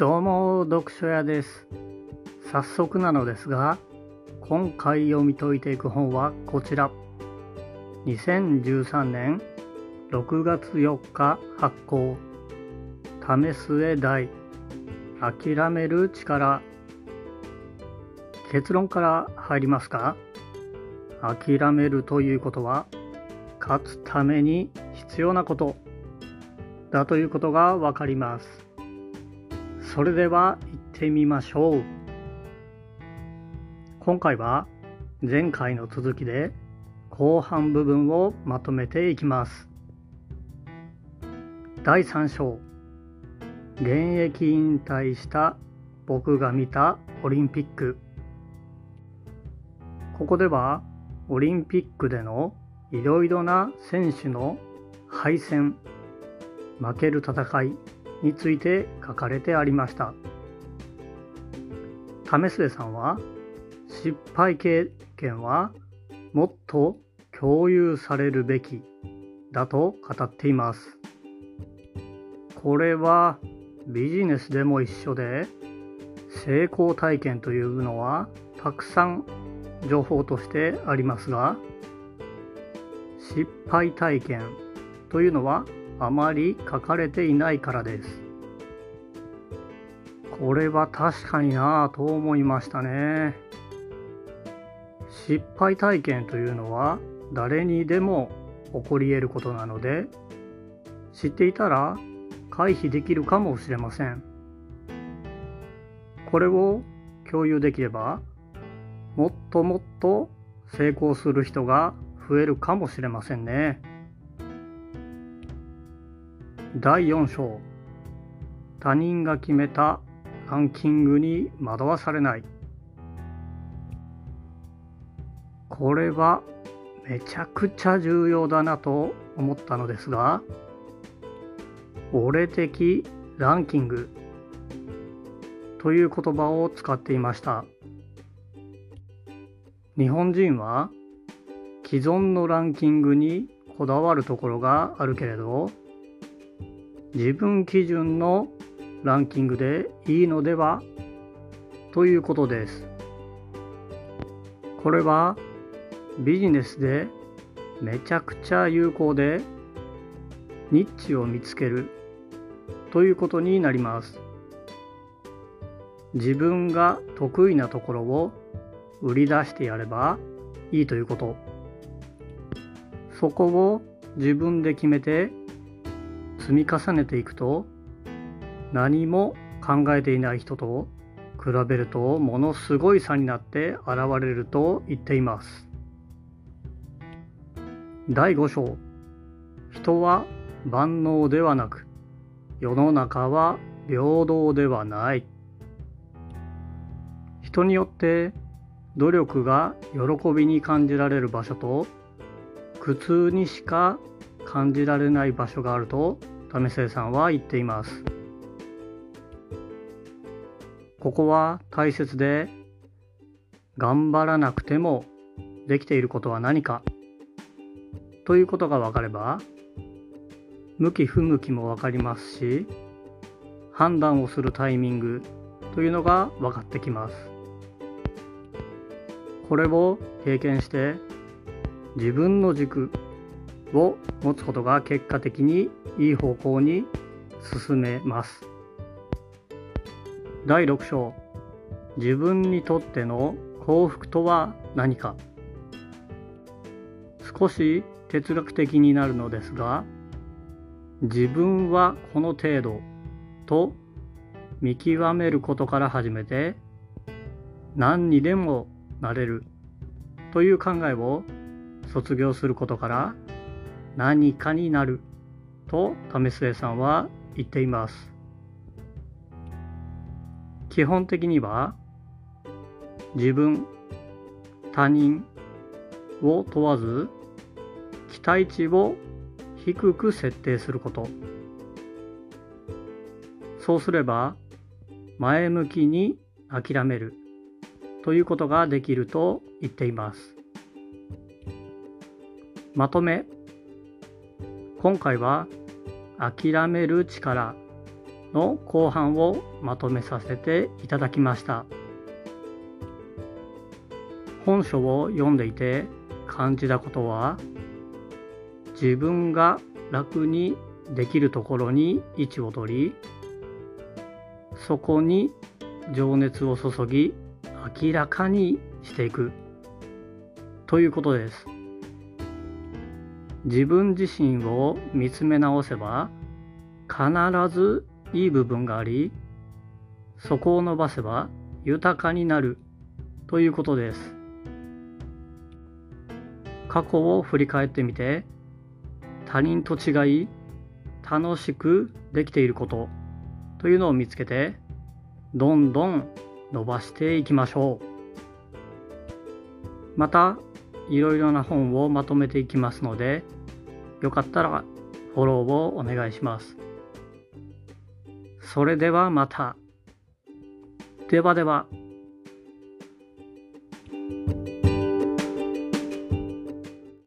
どうも読書屋です。早速なのですが今回読み解いていく本はこちら。2013年6月4日発行。為末大諦める力。結論から入りますか？諦めるということは勝つために必要なこと。だということがわかります。それでは行ってみましょう。今回は前回の続きで後半部分をまとめていきます。第3章。現役引退した僕が見たオリンピック。ここではオリンピックでのいろいろな選手の敗戦負ける戦いについて書かれてありました。為末さんは失敗経験はもっと共有されるべきだと語っています。これはビジネスでも一緒で成功体験というのはたくさん情報としてありますが失敗体験というのはあまり書かれていないからです。これは確かになぁと思いましたね。失敗体験というのは誰にでも起こり得ることなので知っていたら回避できるかもしれません。これを共有できればもっともっと成功する人が増えるかもしれませんね。第4章他人が決めたランキングに惑わされない。これはめちゃくちゃ重要だなと思ったのですが俺的ランキングという言葉を使っていました。日本人は既存のランキングにこだわるところがあるけれど自分基準のランキングでいいのでは？ということです。これはビジネスでめちゃくちゃ有効でニッチを見つけるということになります。自分が得意なところを売り出してやればいいということ。そこを自分で決めて積み重ねていくと何も考えていない人と比べるとものすごい差になって現れると言っています。第5章。人は万能ではなく世の中は平等ではない。人によって努力が喜びに感じられる場所と苦痛にしか感じられない場所があると為末さんは言っています。ここは大切で頑張らなくてもできていることは何か。ということが分かれば向き不向きも分かりますし判断をするタイミングというのが分かってきます。これを経験して自分の軸を持つことが結果的にいい方向に進めます。第6章。自分にとっての幸福とは何か。少し哲学的になるのですが自分はこの程度と見極めることから始めて何にでもなれるという考えを卒業することから何かになる。と為末さんは言っています。基本的には自分他人を問わず期待値を低く設定すること。そうすれば前向きに諦める。ということができると言っています。まとめ。今回は諦める力の後半をまとめさせていただきました。本書を読んでいて感じたことは自分が楽にできるところに位置を取りそこに情熱を注ぎ明らかにしていく。ということです。自分自身を見つめ直せば必ずいい部分がありそこを伸ばせば豊かになるということです。過去を振り返ってみて他人と違い楽しくできていることというのを見つけてどんどん伸ばしていきましょう。またいろいろな本をまとめていきますのでよかったらフォローをお願いしますそれではまたではでは。